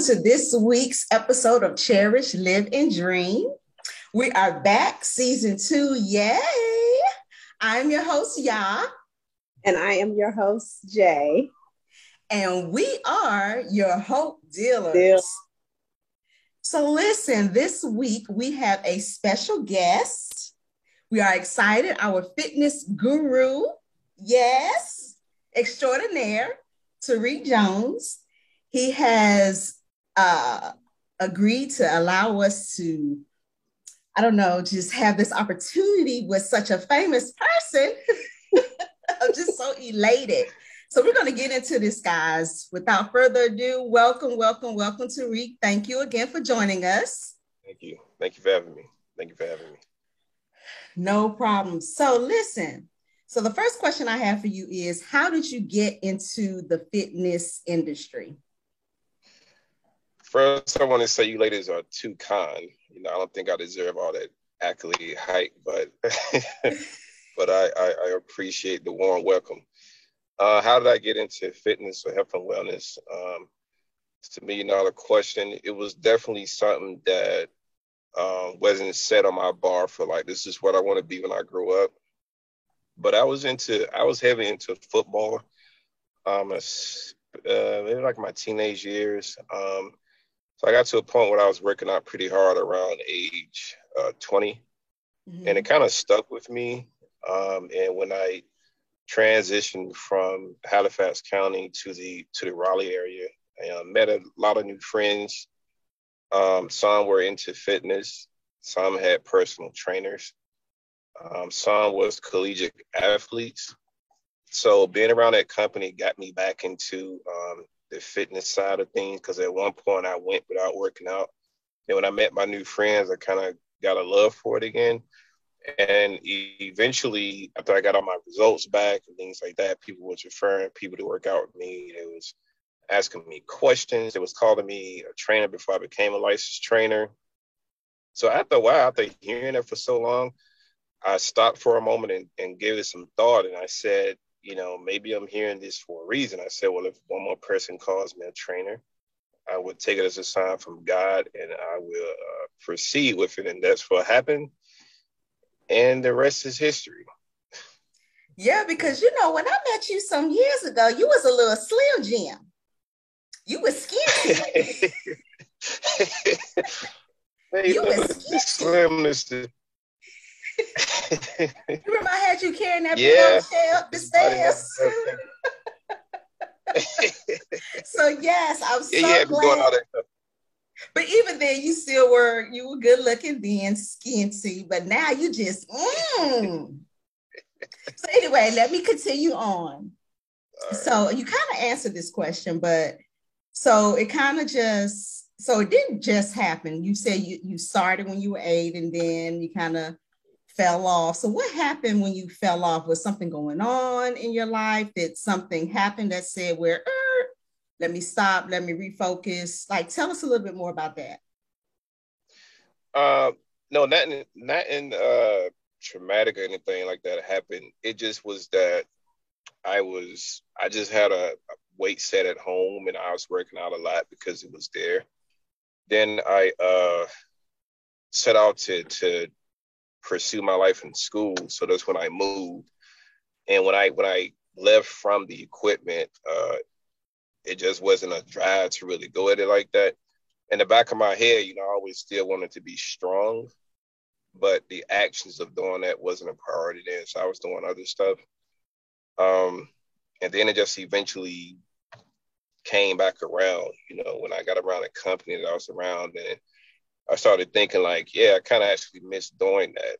welcome to this week's episode of Cherish, Live, and Dream. We are back, season two. Yay! I'm your host, Ya. And I am your host, Jay. And we are your hope dealers. Deal. So, listen, this week we have a special guest. We are excited. Our fitness guru, yes, extraordinaire, Tyre'k Jones he has uh, agreed to allow us to, I don't know, just have this opportunity with such a famous person. I'm just so elated. So we're going to get into this, guys. Without further ado, welcome, welcome, welcome Tyre'k. Thank you again for joining us. Thank you. Thank you for having me. Thank you for having me. No problem. So listen. So the first question I have for you is, how did you get into the fitness industry? First, I want to say you ladies are too kind. You know, I don't think I deserve all that accolade hype, but but I, I, I appreciate the warm welcome. Uh, how did I get into fitness or health and wellness? Um, it's a million dollar question. It was definitely something that um, wasn't set on my bar for like this is what I want to be when I grow up. But I was into I was heavy into football. Um, uh, maybe like my teenage years. Um, so I got to a point where I was working out pretty hard around age uh, 20, mm-hmm. and it kind of stuck with me. Um, and when I transitioned from Halifax County to the to the Raleigh area, I uh, met a lot of new friends. Um, some were into fitness, some had personal trainers, um, some was collegiate athletes. So being around that company got me back into um, the fitness side of things because at one point I went without working out. And when I met my new friends, I kind of got a love for it again. And eventually, after I got all my results back and things like that, people was referring people to work out with me. They was asking me questions. They was calling me a trainer before I became a licensed trainer. So after a while, after hearing it for so long, I stopped for a moment and, and gave it some thought. And I said, you know, maybe I'm hearing this for a reason. I said, well, if one more person calls me a trainer, I would take it as a sign from God and I will uh, proceed with it. And that's what happened. And the rest is history. Yeah, because you know, when I met you some years ago, you was a little slim Jim. You was skinny. you was skinny. Slimness you remember I had you carrying that yeah. up the stairs? so yes, I'm so yeah, glad. But even then, you still were you were good looking then, skinty, but now you just mm. so anyway, let me continue on. Right. So you kind of answered this question, but so it kind of just so it didn't just happen. You said you you started when you were eight, and then you kind of fell off. So, what happened when you fell off? Was something going on in your life? Did something happen that said, "Where, er, let me stop, let me refocus"? Like, tell us a little bit more about that. Uh, no, nothing, nothing uh, traumatic or anything like that happened. It just was that I was, I just had a, a weight set at home, and I was working out a lot because it was there. Then I uh, set out to to pursue my life in school. So that's when I moved. And when I when I left from the equipment, uh, it just wasn't a drive to really go at it like that. In the back of my head, you know, I always still wanted to be strong, but the actions of doing that wasn't a priority then. So I was doing other stuff. Um, and then it just eventually came back around, you know, when I got around a company that I was around and I started thinking like, yeah, I kind of actually miss doing that,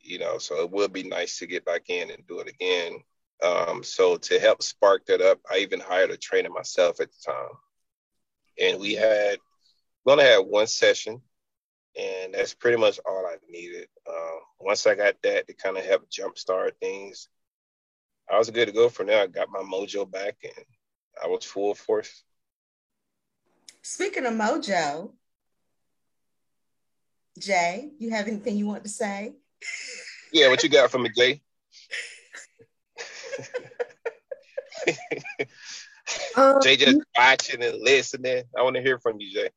you know. So it would be nice to get back in and do it again. Um, so to help spark that up, I even hired a trainer myself at the time, and we had we only had one session, and that's pretty much all I needed. Uh, once I got that to kind of help jumpstart things, I was good to go for now. I got my mojo back, and I was full force. Speaking of mojo, Jay, you have anything you want to say? Yeah, what you got from me, Jay? Um, Jay just watching and listening. I want to hear from you, Jay.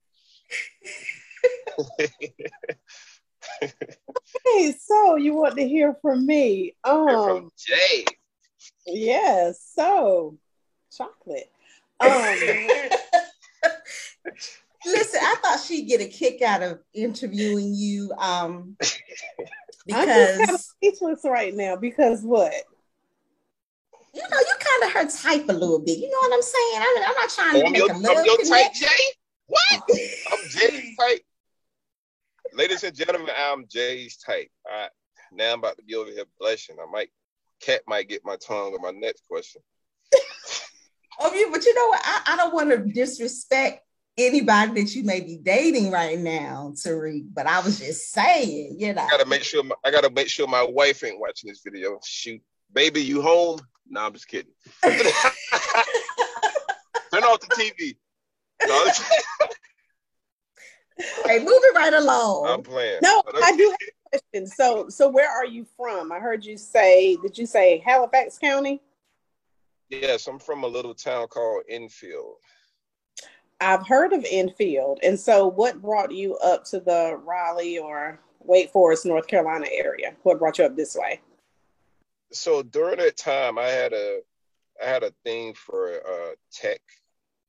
hey, so you want to hear from me? Um, hear from um, Jay. Yes. So, chocolate. Um, listen, I thought she'd get a kick out of interviewing you. Um, because I'm kind of speechless right now. Because what? You know, you kind of her type a little bit. You know what I'm saying? I am not trying to oh, make your, a little. I'm your type, Jay. What? I'm Jay's type. Ladies and gentlemen, I'm Jay's type. All right. Now I'm about to be over here blushing. I might, cat might get my tongue on my next question. oh, you, but you know what? I, I don't want to disrespect anybody that you may be dating right now, Tyre'k. But I was just saying, you know. I gotta make sure my, I gotta make sure my wife ain't watching this video. Shoot, baby, you home? No, I'm just kidding. Turn off the TV. No, hey, moving right along. I'm playing. No, I do have a question. So, so where are you from? I heard you say. Did you say Halifax County? Yes, I'm from a little town called Enfield. I've heard of Enfield, and so what brought you up to the Raleigh or Wake Forest, North Carolina area? What brought you up this way? So during that time, I had a I had a thing for uh, tech,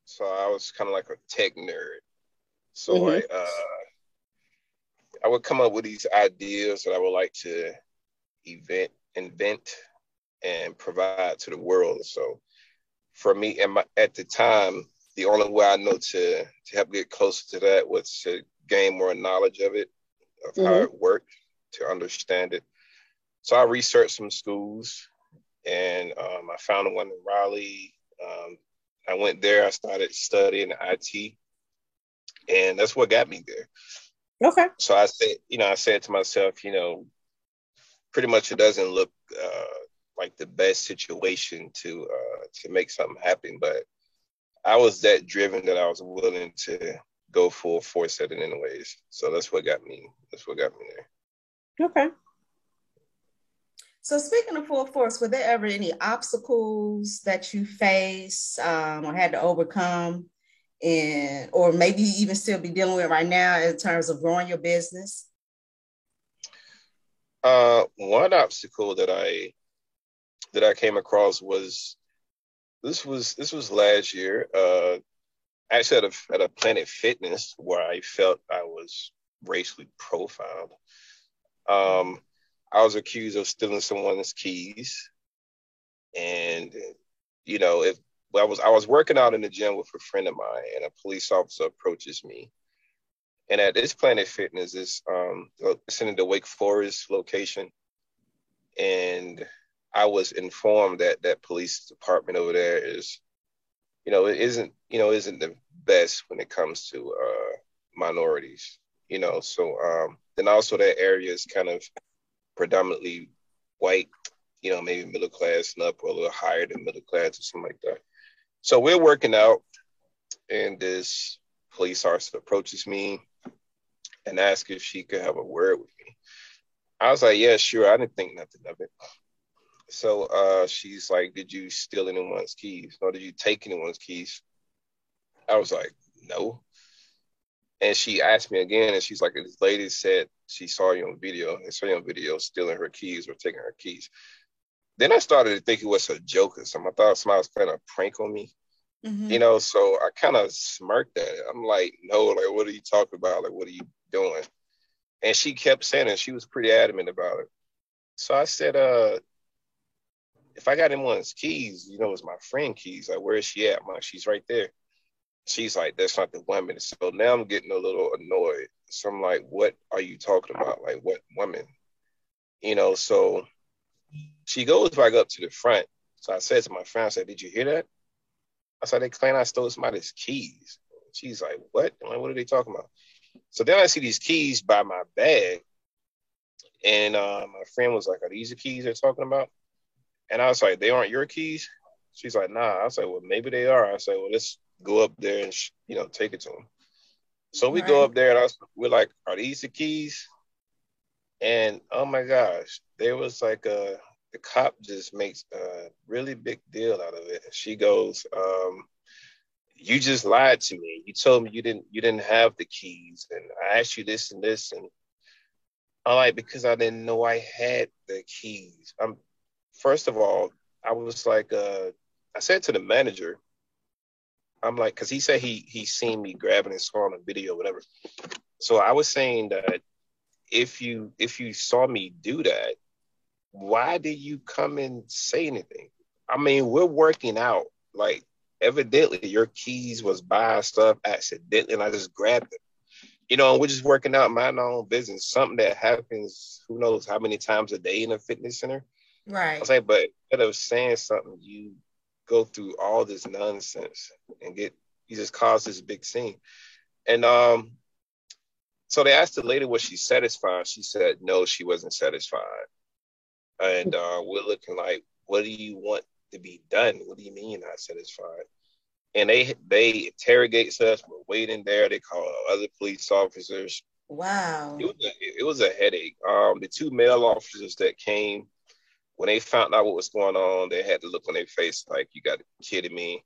so I was kind of like a tech nerd. So mm-hmm. I uh, I would come up with these ideas that I would like to event, invent, and provide to the world. So for me, and my, at the time, the only way I know to to help get closer to that was to gain more knowledge of it, of mm-hmm. how it worked, to understand it. So I researched some schools, and um, I found one in Raleigh. Um, I went there. I started studying IT, and that's what got me there. Okay. So I said, you know, I said to myself, you know, pretty much it doesn't look uh, like the best situation to uh, to make something happen, but I was that driven that I was willing to go full force at it anyways. So that's what got me. That's what got me there. Okay. So speaking of full force, were there ever any obstacles that you faced um, or had to overcome, and or maybe even still be dealing with right now in terms of growing your business? Uh, one obstacle that I that I came across was this was this was last year. Uh, actually, at a, at a Planet Fitness where I felt I was racially profiled. Um, I was accused of stealing someone's keys, and you know, if I was I was working out in the gym with a friend of mine, and a police officer approaches me. And at this Planet Fitness is um, it's in the Wake Forest location, and I was informed that that police department over there is, you know, it isn't, you know, isn't the best when it comes to uh, minorities, you know. So um, then also that area is kind of predominantly white, you know, maybe middle class and up or a little higher than middle class or something like that. So we're working out, and this police officer approaches me and asks if she could have a word with me. I was like, yeah, sure. I didn't think nothing of it. So uh, she's like, Did you steal anyone's keys? Or did you take anyone's keys? I was like, No. And she asked me again, and she's like, This lady said she saw you on video and saw you on video stealing her keys or taking her keys. Then I started to think it was a joke or something. I thought somebody was playing a prank on me. Mm-hmm. You know, so I kind of smirked at it. I'm like, no, like, what are you talking about? Like, what are you doing? And she kept saying it. She was pretty adamant about it. So I said, uh, if I got anyone's keys, you know, it's my friend keys. Like, where is she at? I'm she's right there. She's like, that's not the woman. So now I'm getting a little annoyed. So I'm like, what are you talking about? Like, what woman? You know, so she goes back up to the front. So I said to my friend, I said, Did you hear that? I said, They claim I stole somebody's keys. She's like, What? I'm like, what are they talking about? So then I see these keys by my bag. And uh, my friend was like, Are these the keys they're talking about? And I was like, they aren't your keys? She's like, nah. I was like, well, maybe they are. I said, well, let's go up there and, sh- you know, take it to them. So we right. go up there and I was, we're like, are these the keys? And oh my gosh, there was like a, the cop just makes a really big deal out of it. She goes, um, you just lied to me. You told me you didn't you didn't have the keys, and I asked you this and this, and I'm like because I didn't know I had the keys. I'm first of all, I was like, uh, I said to the manager, I'm like, because he said he he seen me grabbing and saw on video, whatever. So I was saying that if you if you saw me do that, why did you come and say anything? I mean, we're working out. Like, evidently, your keys was buying stuff accidentally, and I just grabbed them. You know, we're just working out, my own business. Something that happens, who knows how many times a day in a fitness center. Right. I like, but instead of saying something, you go through all this nonsense and get you just cause this big scene. And um, so they asked the lady was she satisfied. She said no, she wasn't satisfied. And uh, we're looking like, what do you want to be done? What do you mean not satisfied? And they they interrogate us. We're waiting there. They call other police officers. Wow. It was a, it was a headache. Um, the two male officers that came when they found out what was going on, they had to look on their face like, "You got to kidding me."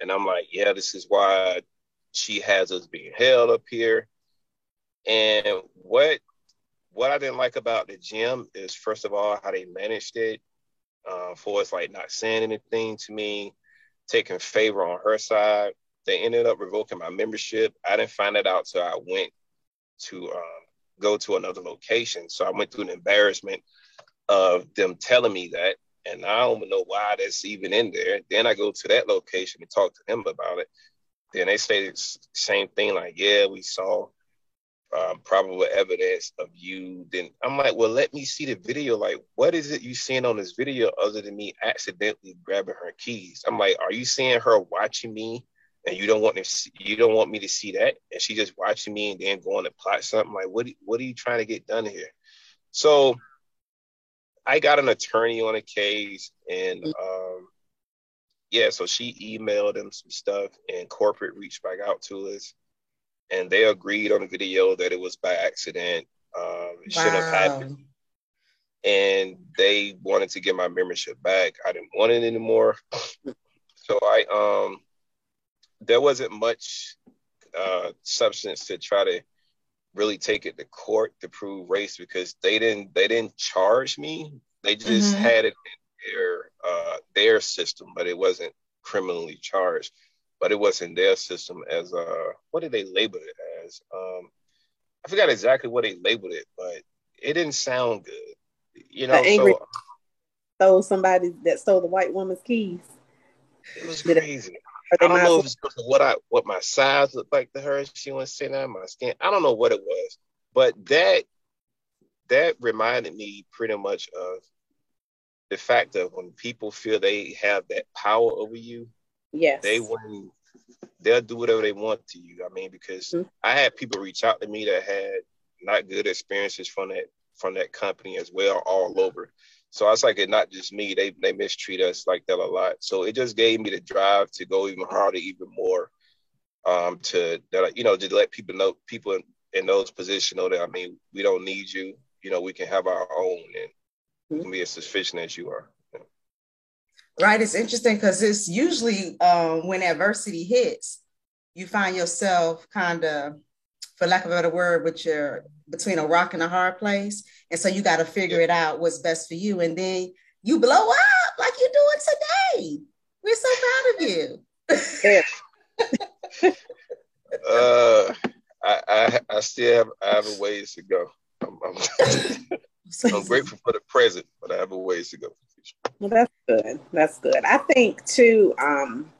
And I'm like, "Yeah, this is why she has us being held up here." And what what I didn't like about the gym is, first of all, how they managed it. Uh, for us, like not saying anything to me, taking favor on her side. They ended up revoking my membership. I didn't find that out till I went to um, go to another location. So I went through an embarrassment of them telling me that. And I don't know why that's even in there. Then I go to that location and talk to them about it. Then they say the same thing, like, yeah, we saw um, probable evidence of you. Then I'm like, well, let me see the video. Like, what is it you seeing on this video other than me accidentally grabbing her keys? I'm like, are you seeing her watching me and you don't want to see, you don't want me to see that? And she just watching me and then going to plot something like, what, what are you trying to get done here? So I got an attorney on a case, and um, yeah, so she emailed him some stuff, and corporate reached back out to us, and they agreed on the video that it was by accident. Um, it wow. shouldn't have happened, and they wanted to get my membership back. I didn't want it anymore, so I um, there wasn't much uh, substance to try to really take it to court to prove race because they didn't they didn't charge me. They just mm-hmm. had it in their uh, their system, but it wasn't criminally charged. But it was in their system as uh what did they label it as? Um, I forgot exactly what they labeled it, but it didn't sound good. You know, angry so, stole somebody that stole the white woman's keys. It was crazy. I don't know if it's because of what I what my size looked like to her. She wants to say that my skin. I don't know what it was, but that that reminded me pretty much of the fact of when people feel they have that power over you. Yes, they when they'll do whatever they want to you. I mean, because mm-hmm. I had people reach out to me that had not good experiences from that from that company as well, all over. So I was like, it's not just me. They they mistreat us like that a lot. So it just gave me the drive to go even harder, even more. Um, to that you know, to let people know, people in, in those positions know that I mean, we don't need you. You know, we can have our own and can be as sufficient as you are. Right. It's interesting because it's usually um, when adversity hits, you find yourself kind of, for lack of a better word, with your between a rock and a hard place. And so you got to figure it out what's best for you. And then you blow up like you're doing today. We're so proud of you. uh, I, I, I still have, I have a ways to go. I'm, I'm, I'm grateful for the present, but I have a ways to go. Well, that's good. That's good. I think too, um,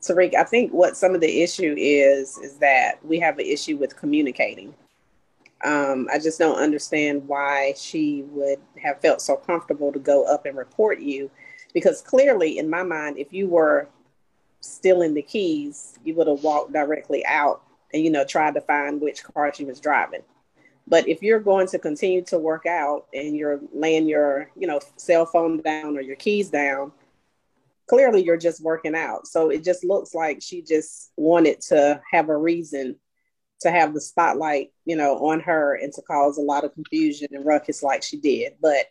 Tyre'k, I think what some of the issue is is that we have an issue with communicating. Um, I just don't understand why she would have felt so comfortable to go up and report you, because clearly, in my mind, if you were stealing the keys, you would have walked directly out and you know tried to find which car she was driving. But if you're going to continue to work out and you're laying your you know cell phone down or your keys down, clearly you're just working out. So it just looks like she just wanted to have a reason to have the spotlight, you know, on her and to cause a lot of confusion and ruckus like she did. But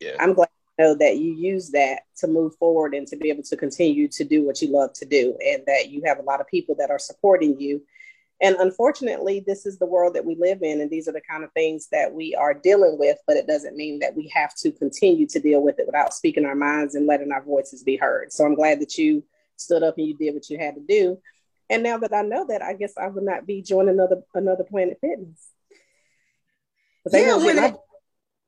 yeah. I'm glad to know that you use that to move forward and to be able to continue to do what you love to do and that you have a lot of people that are supporting you and unfortunately this is the world that we live in and these are the kind of things that we are dealing with but it doesn't mean that we have to continue to deal with it without speaking our minds and letting our voices be heard so i'm glad that you stood up and you did what you had to do and now that i know that i guess i would not be joining another another planet fitness but they yeah, won't get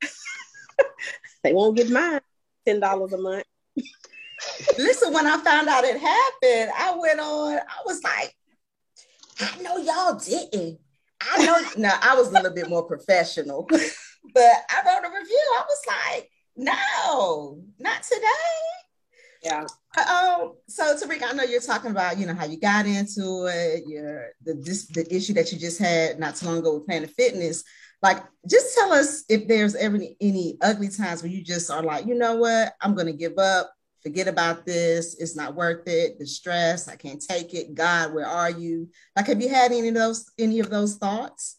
my, they won't get mine ten dollars a month. Listen, when I found out it happened, I went on. I was like, y'all didn't. I know. no, I was a little bit more professional, but I wrote a review. I was like, no, not today. Yeah. Um. So, Tyre'k, I know you're talking about, you know, how you got into it, your the this the issue that you just had not too long ago with Planet Fitness. Like, just tell us if there's ever any ugly times where you just are like, you know what, I'm gonna give up, forget about this, it's not worth it, the stress, I can't take it. God, where are you? Like, have you had any of those any of those thoughts?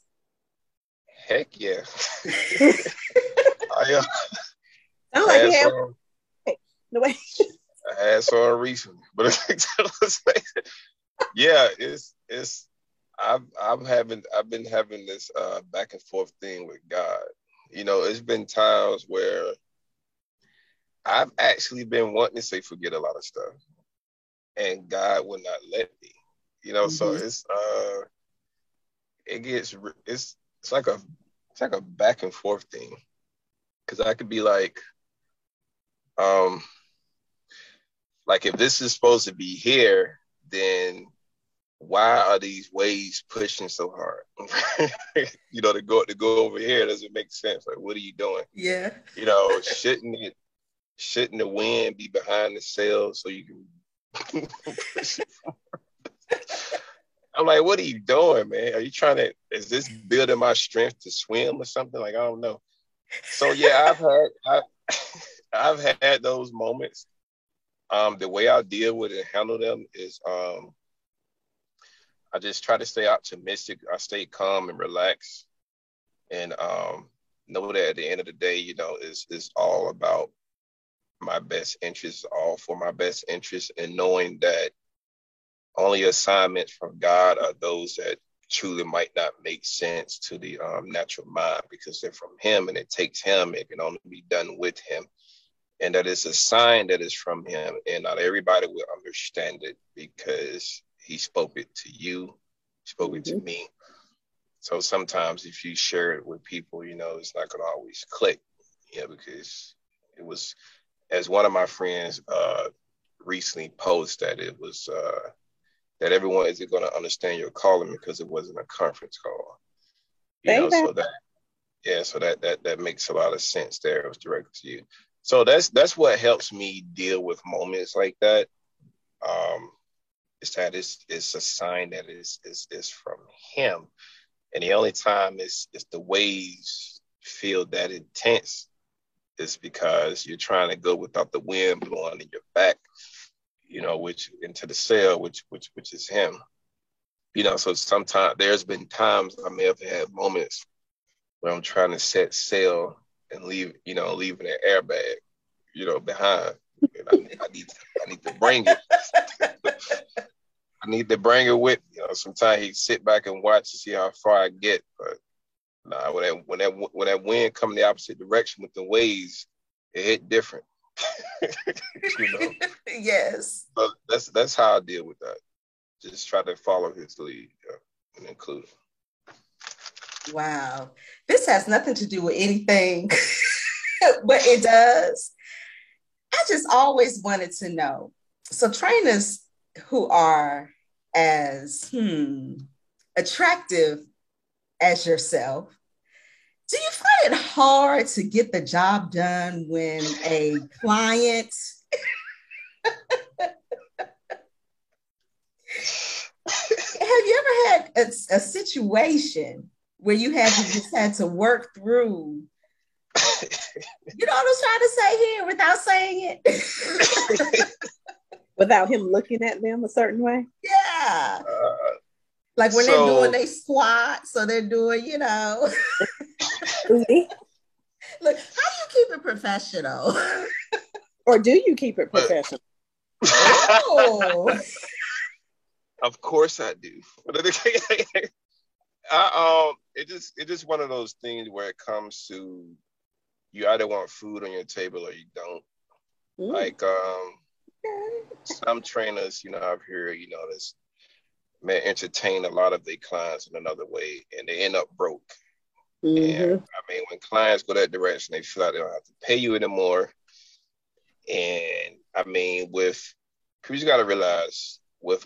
Heck yeah. I, uh, Sound like you have no way. I had some recently, but yeah, it's it's I've I'm having I've been having this uh, back and forth thing with God. You know, it's been times where I've actually been wanting to say forget a lot of stuff, and God will not let me. You know, mm-hmm. so it's uh, it gets it's it's like a it's like a back and forth thing, because I could be like, um, like if this is supposed to be here, then why are these waves pushing so hard? you know, to go to go over here doesn't make sense. Like, what are you doing? Yeah. You know, shouldn't it shouldn't the wind be behind the sail so you can I'm like, what are you doing, man? Are you trying to is this building my strength to swim or something? Like, I don't know. So yeah, I've had I, I've had those moments. Um, the way I deal with it and handle them is um I just try to stay optimistic. I stay calm and relaxed, and um, know that at the end of the day, you know, is is all about my best interests, all for my best interest, and knowing that only assignments from God are those that truly might not make sense to the um, natural mind because they're from Him, and it takes Him. It can only be done with Him, and that it's a sign that is from Him, and not everybody will understand it because he spoke it to you, spoke it mm-hmm. to me. So sometimes if you share it with people, you know, it's not gonna always click, yeah, because it was as one of my friends uh recently posted that it was uh that everyone isn't gonna understand your calling because it wasn't a conference call. You know, so that yeah, so that that that makes a lot of sense there. It was directed to you. So that's that's what helps me deal with moments like that. Um, is that it's, it's a sign that is is is from him. And the only time is is the waves feel that intense is because you're trying to go without the wind blowing in your back, you know, which into the sail, which which which is him. You know, so sometimes there's been times I may have had moments where I'm trying to set sail and leave, you know, leaving an airbag, you know, behind. I, I need to, I need to bring it. I need to bring it with. You know, sometimes he sit back and watch to see how far I get. But nah, when that when that when that wind come in the opposite direction with the waves, it hit different. you know. yes. But that's that's how I deal with that. Just try to follow his lead and include him. Wow. This has nothing to do with anything, but it does. I just always wanted to know. So trainers who are as hmm, attractive as yourself, do you find it hard to get the job done when a client have you ever had a, a, situation where you had to just had to work through you know what I'm trying to say here without saying it without him looking at them a certain way? Yeah. Uh, like when so, they're doing they squat, so they're doing, you know. Look, how do you keep it professional. or do you keep it professional? oh. of course I do. I, um, it just it just one of those things where it comes to you either want food on your table or you don't. Mm. Like um, some trainers, you know, I've heard, you know, this may entertain a lot of their clients in another way, and they end up broke. Mm-hmm. And I mean, when clients go that direction, they feel like they don't have to pay you anymore. And I mean, with you just got to realize with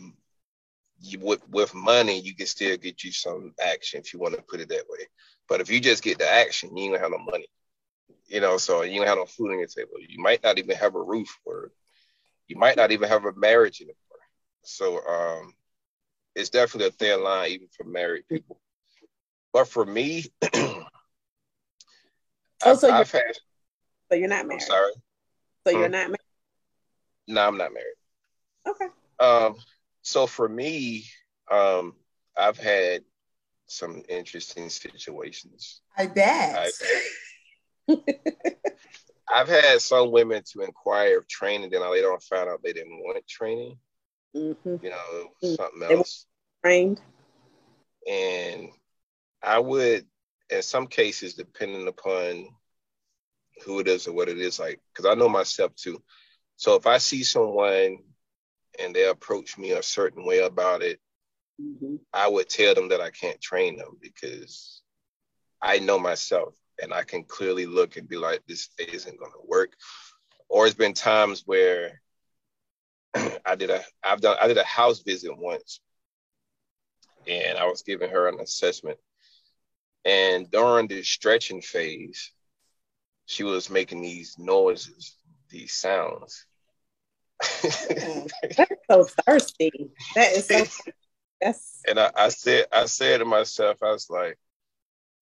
you, with with money, you can still get you some action if you want to put it that way. But if you just get the action, you ain't gonna have no money. You know, so you don't have no food on your table. You might not even have a roof, or you might not even have a marriage anymore. So um, it's definitely a thin line, even for married people. But for me, oh, I've, so, I've had, so you're not married. I'm sorry. So you're hmm. not married. No, I'm not married. Okay. Um, so for me, um, I've had some interesting situations. I bet. I've, I've had some women to inquire of training, then I later on found out they didn't want training. Mm-hmm. You know, mm-hmm. something else. Trained. And I would, in some cases, depending upon who it is or what it is, like, because I know myself too. So if I see someone and they approach me a certain way about it, mm-hmm. I would tell them that I can't train them because I know myself and I can clearly look and be like, this isn't going to work. Or it's been times where I did a I've done I did a house visit once and I was giving her an assessment. And during the stretching phase, she was making these noises, these sounds. that's so thirsty. That is so that's and I, I, said I said to myself, I was like,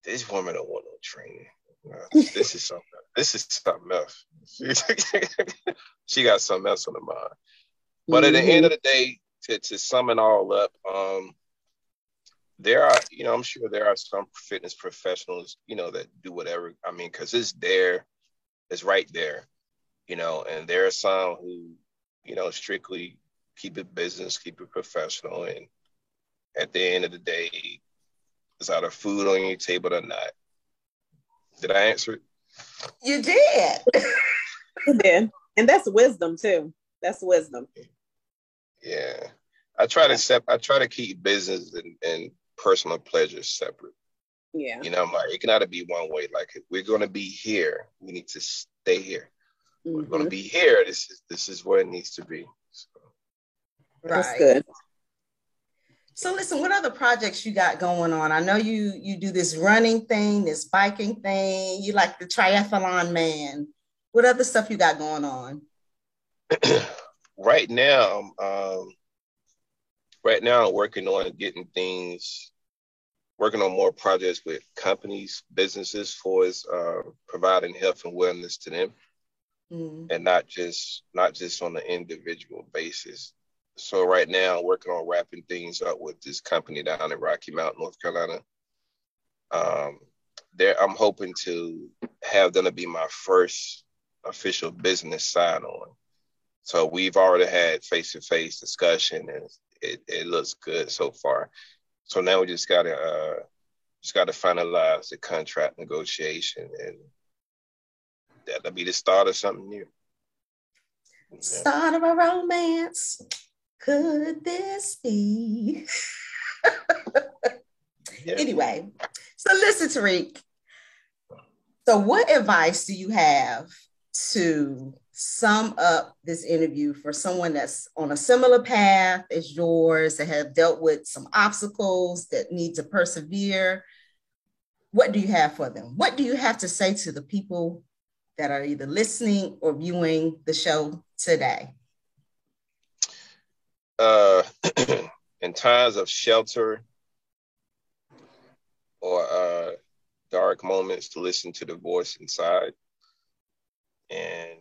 this woman don't want no training. this is something this is something else. she got something else on her mind. But mm-hmm. at the end of the day, to, to sum it all up, um, there are, you know, I'm sure there are some fitness professionals, you know, that do whatever. I mean, because it's there, it's right there, you know, and there are some who, you know, strictly keep it business, keep it professional. And at the end of the day, is either food on your table or not. Did I answer it? You did. you did. And that's wisdom too. That's wisdom. Yeah. I try to sep- I try to keep business and, and personal pleasures separate. Yeah. You know, I'm like, it cannot be one way. Like if we're gonna be here, we need to stay here. Mm-hmm. We're gonna mm-hmm. be here. This is this is where it needs to be. So. Right. That's good. So listen, what other projects you got going on? I know you you do this running thing, this biking thing. You like the triathlon man. What other stuff you got going on? Right now, um, right now I'm working on getting things, working on more projects with companies, businesses for uh, providing health and wellness to them, mm. and not just not just on an individual basis. So right now, I'm working on wrapping things up with this company down in Rocky Mount, North Carolina. Um, there, I'm hoping to have them to be my first official business sign on. So we've already had face to face discussion, and it, it looks good so far. So now we just gotta uh, just gotta finalize the contract negotiation, and that'll be the start of something new. Start of a romance. Could this be? yeah. Anyway, so listen, Tyre'k. So, what advice do you have to sum up this interview for someone that's on a similar path as yours that have dealt with some obstacles that need to persevere. What do you have for them? What do you have to say to the people that are either listening or viewing the show today? Uh, in times of shelter or uh, dark moments to listen to the voice inside and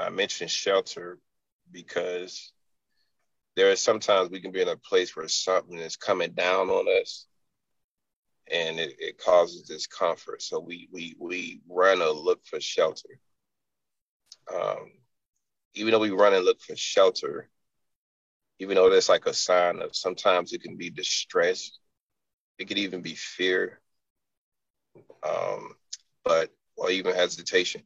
I mentioned shelter because there is sometimes we can be in a place where something is coming down on us and it, it causes discomfort. So we we we run or look for shelter. Um, even though we run and look for shelter, even though that's like a sign of sometimes it can be distress, it could even be fear, um, but or even hesitation.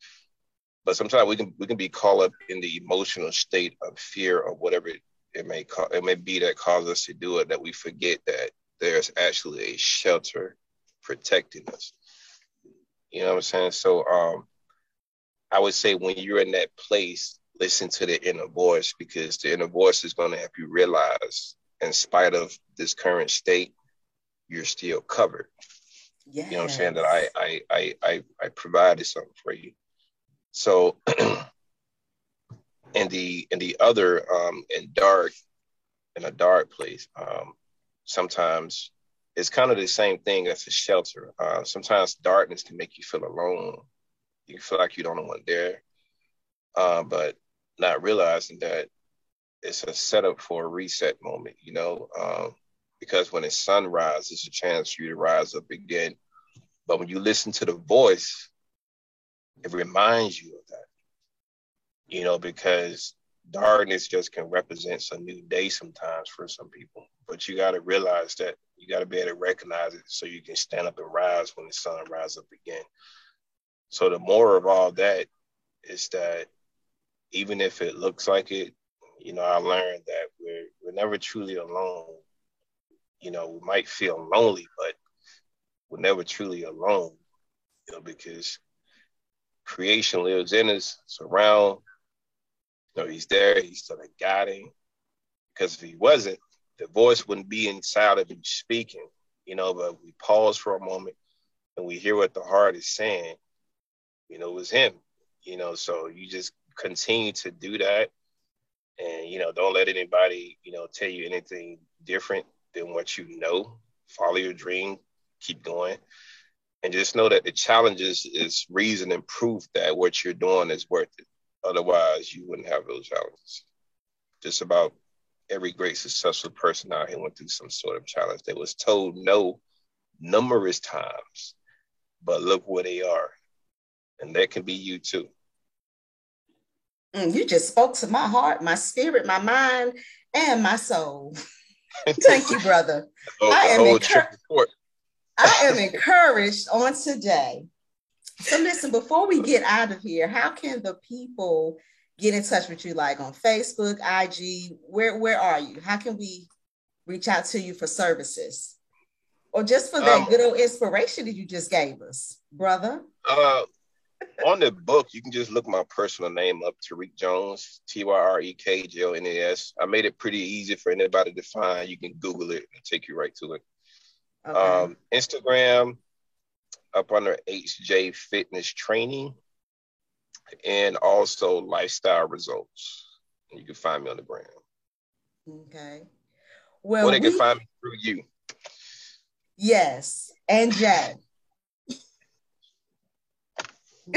But sometimes we can we can be caught up in the emotional state of fear or whatever it, may call, it may be that causes us to do it that we forget that there's actually a shelter protecting us. You know what I'm saying? So um, I would say when you're in that place, listen to the inner voice because the inner voice is going to help you realize, in spite of this current state, you're still covered. Yes. You know what I'm saying? That I I I I, I provided something for you. So in the in the other um in dark in a dark place, um, sometimes it's kind of the same thing as a shelter. Uh, sometimes darkness can make you feel alone. You feel like you're the only one there, uh, but not realizing that it's a setup for a reset moment, you know, um, because when the sun rises, it's a chance for you to rise up again. But when you listen to the voice, it reminds you of that, you know, because darkness just can represent a new day sometimes for some people. But you got to realize that you got to be able to recognize it so you can stand up and rise when the sun rises up again. So the more of all that is that even if it looks like it, you know, I learned that we're we're never truly alone. You know, we might feel lonely, but we're never truly alone. You know, because creation lives in us, around. You know, he's there, he's still guiding. Because if he wasn't, the voice wouldn't be inside of you speaking, you know, but we pause for a moment and we hear what the heart is saying, you know, it was him, you know, so you just continue to do that. And, you know, don't let anybody, you know, tell you anything different than what you know. Follow your dream, keep going. And just know that the challenges is reason and proof that what you're doing is worth it. Otherwise, you wouldn't have those challenges. Just about every great successful person out here went through some sort of challenge. They was told no numerous times, but look where they are. And that can be you too. Mm, you just spoke to my heart, my spirit, my mind, and my soul. Thank you, brother. oh, I, am encur- I am encouraged on today. So listen, before we get out of here, how can the people get in touch with you like on Facebook, IG? Where where are you? How can we reach out to you for services? Or just for that um, good old inspiration that you just gave us, brother? Uh on the book, you can just look my personal name up, Tyre'k Jones, T Y R E K J O N E S. I made it pretty easy for anybody to find. You can Google it and take you right to it. Okay. Um, Instagram, up under HJ Fitness Training and also lifestyle results. You can find me on the gram. Okay. Well, or they we, can find me through you. Yes, and Jay.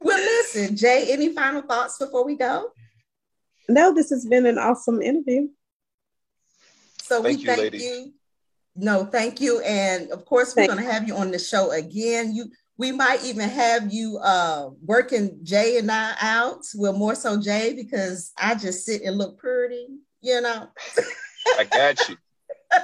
well, listen, Jay. Any final thoughts before we go? No, this has been an awesome interview. So thank we you, thank ladies. you. No, thank you, and of course we're going to have you on the show again. You we might even have you uh, working Jay and I out. Well, more so Jay because I just sit and look pretty, you know. I got you.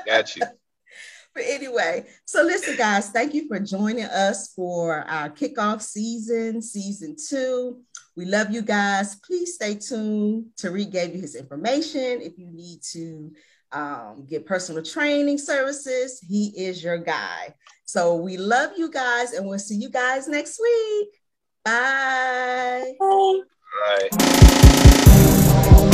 Got you. but anyway, so listen, guys, thank you for joining us for our kickoff season, season two. We love you guys. Please stay tuned. Tyre'k gave you his information. If you need to um, get personal training services, he is your guy. So we love you guys and we'll see you guys next week. Bye. Bye. Bye.